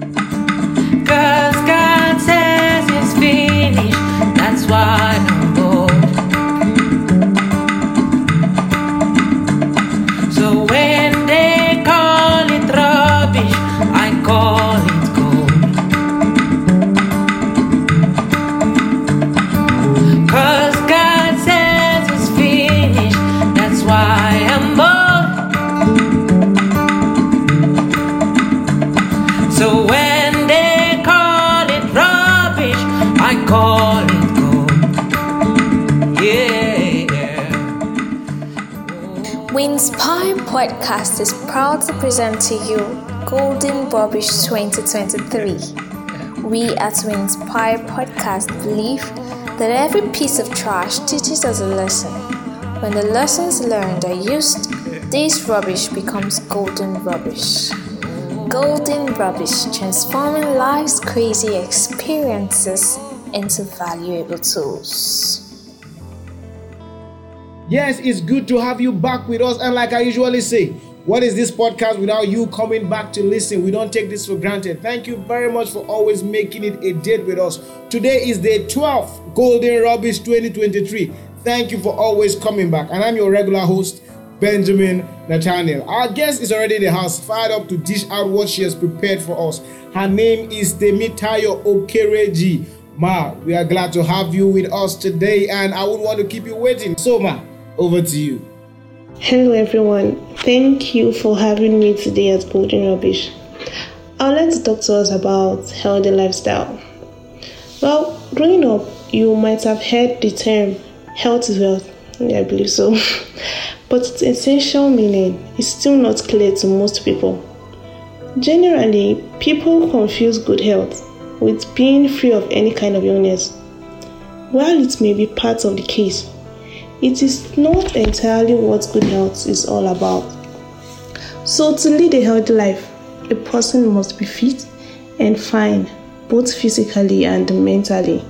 Cause Podcast is proud to present to you Golden Rubbish 2023. We at We Inspire Podcast believe that every piece of trash teaches us a lesson. When the lessons learned are used, this rubbish becomes golden rubbish. Golden Rubbish, transforming life's crazy experiences into valuable tools. Yes, it's good to have you back with us. And like I usually say, what is this podcast without you coming back to listen? We don't take this for granted. Thank you very much for always making it a date with us. Today is the 12th Golden Rubbish 2023. Thank you for always coming back. And I'm your regular host, Benjamin Nathaniel. Our guest is already in the house, fired up to dish out what she has prepared for us. Her name is Temitayo Okereji. Ma, we are glad to have you with us today, and I would want to keep you waiting. So, Ma, over to you. Hello everyone, thank you for having me today at Golden Rubbish. I'd like to talk to us about healthy lifestyle. Well, growing up, you might have heard the term health is wealth. Yeah, I believe so. but its essential meaning is still not clear to most people. Generally, people confuse good health with being free of any kind of illness. While it may be part of the case, it is not entirely what good health is all about. So, to lead a healthy life, a person must be fit and fine, both physically and mentally.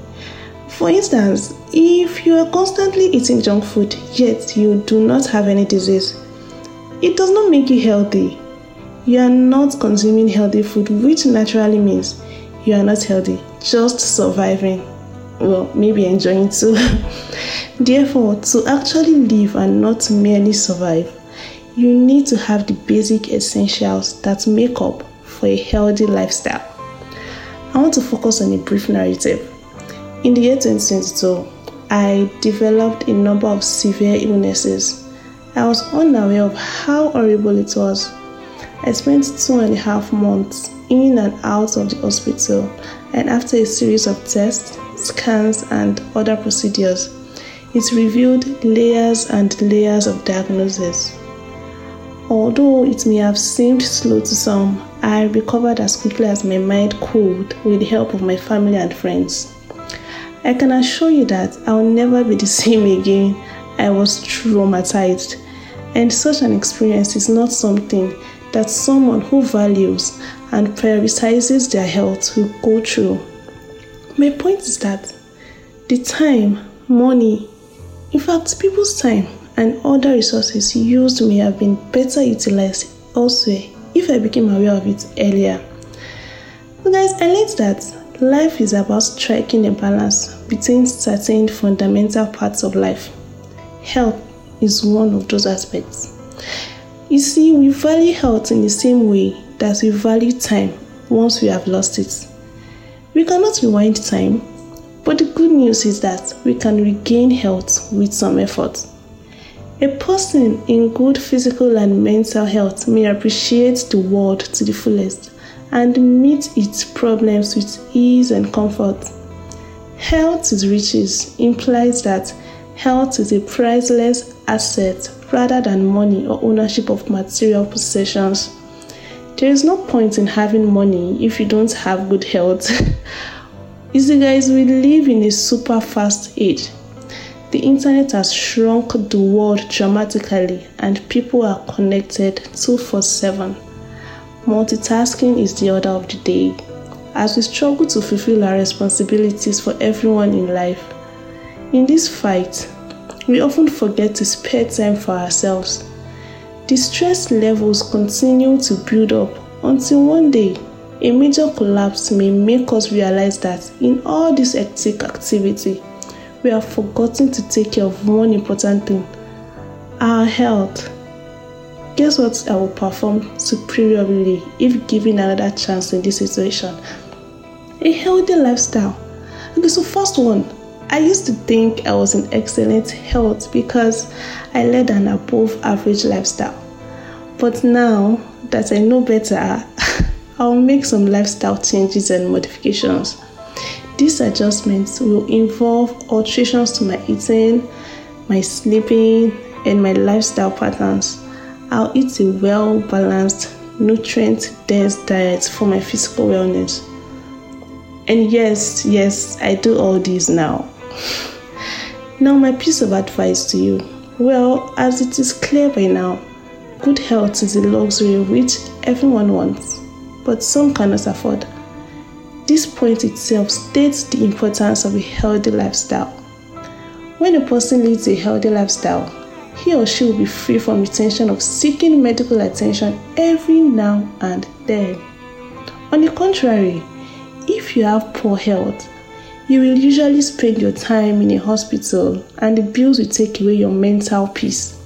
For instance, if you are constantly eating junk food yet you do not have any disease, it does not make you healthy. You are not consuming healthy food, which naturally means you are not healthy, just surviving. Well, maybe enjoying too. Therefore, to actually live and not merely survive, you need to have the basic essentials that make up for a healthy lifestyle. I want to focus on a brief narrative. In the year 2022, I developed a number of severe illnesses. I was unaware of how horrible it was. I spent two and a half months in and out of the hospital, and after a series of tests, scans, and other procedures, it revealed layers and layers of diagnosis. Although it may have seemed slow to some, I recovered as quickly as my mind could with the help of my family and friends. I can assure you that I'll never be the same again. I was traumatized, and such an experience is not something that someone who values and prioritizes their health will go through. My point is that the time, money, in fact, people's time and other resources used may have been better utilized elsewhere if I became aware of it earlier. So, guys, I learned that life is about striking a balance between certain fundamental parts of life. Health is one of those aspects. You see, we value health in the same way that we value time once we have lost it. We cannot rewind time, but the good news is that we can regain health with some effort. A person in good physical and mental health may appreciate the world to the fullest and meet its problems with ease and comfort. Health is riches implies that health is a priceless asset rather than money or ownership of material possessions. There is no point in having money if you don't have good health. you see, guys, we live in a super fast age. The internet has shrunk the world dramatically, and people are connected 24 7. Multitasking is the order of the day. As we struggle to fulfill our responsibilities for everyone in life, in this fight, we often forget to spare time for ourselves. The stress levels continue to build up until one day A major collapse may make us realize that in all this hectic activity, we have forgotten to take care of one important thing our health. Guess what? I will perform superiorly if given another chance in this situation. A healthy lifestyle. Okay, so first one, I used to think I was in excellent health because I led an above average lifestyle. But now that I know better, I'll make some lifestyle changes and modifications. These adjustments will involve alterations to my eating, my sleeping, and my lifestyle patterns. I'll eat a well balanced, nutrient dense diet for my physical wellness. And yes, yes, I do all these now. Now, my piece of advice to you well, as it is clear by now, good health is a luxury which everyone wants, but some cannot afford. This point itself states the importance of a healthy lifestyle. When a person leads a healthy lifestyle, he or she will be free from the tension of seeking medical attention every now and then. On the contrary, if you have poor health, you will usually spend your time in a hospital and the bills will take away your mental peace.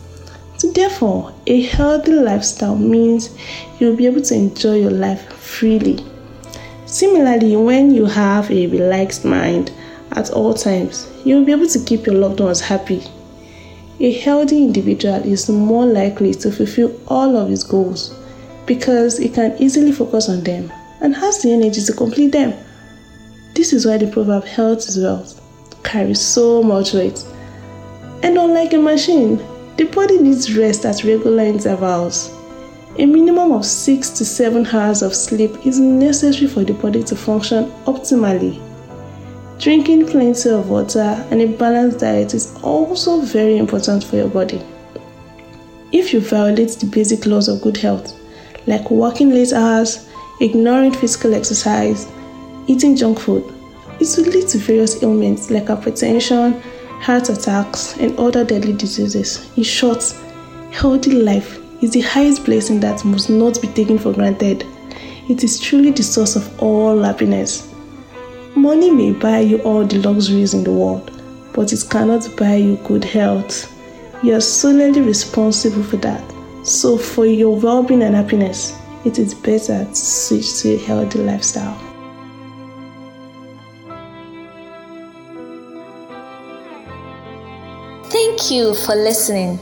So, therefore, a healthy lifestyle means you'll be able to enjoy your life freely. Similarly, when you have a relaxed mind at all times, you'll be able to keep your loved ones happy. A healthy individual is more likely to fulfill all of his goals because he can easily focus on them and has the energy to complete them. This is why the proverb health is wealth carries so much weight. And unlike a machine, the body needs rest at regular intervals. A minimum of 6 to 7 hours of sleep is necessary for the body to function optimally. Drinking plenty of water and a balanced diet is also very important for your body. If you violate the basic laws of good health, like working late hours, ignoring physical exercise, eating junk food, it will lead to various ailments like hypertension, heart attacks, and other deadly diseases. In short, healthy life is the highest blessing that must not be taken for granted. It is truly the source of all happiness. Money may buy you all the luxuries in the world, but it cannot buy you good health. You are solely responsible for that. So, for your well being and happiness, it is better to switch to a healthy lifestyle. Thank you for listening.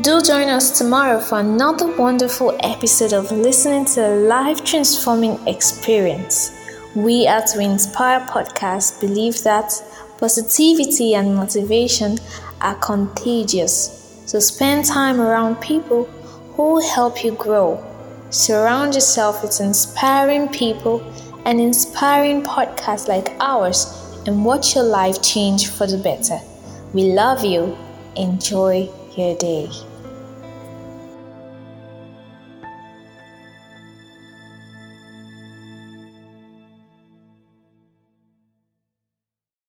Do join us tomorrow for another wonderful episode of listening to a life transforming experience. We at We Inspire Podcast believe that positivity and motivation are contagious. So spend time around people who help you grow. Surround yourself with inspiring people and inspiring podcasts like ours and watch your life change for the better. We love you. Enjoy your day.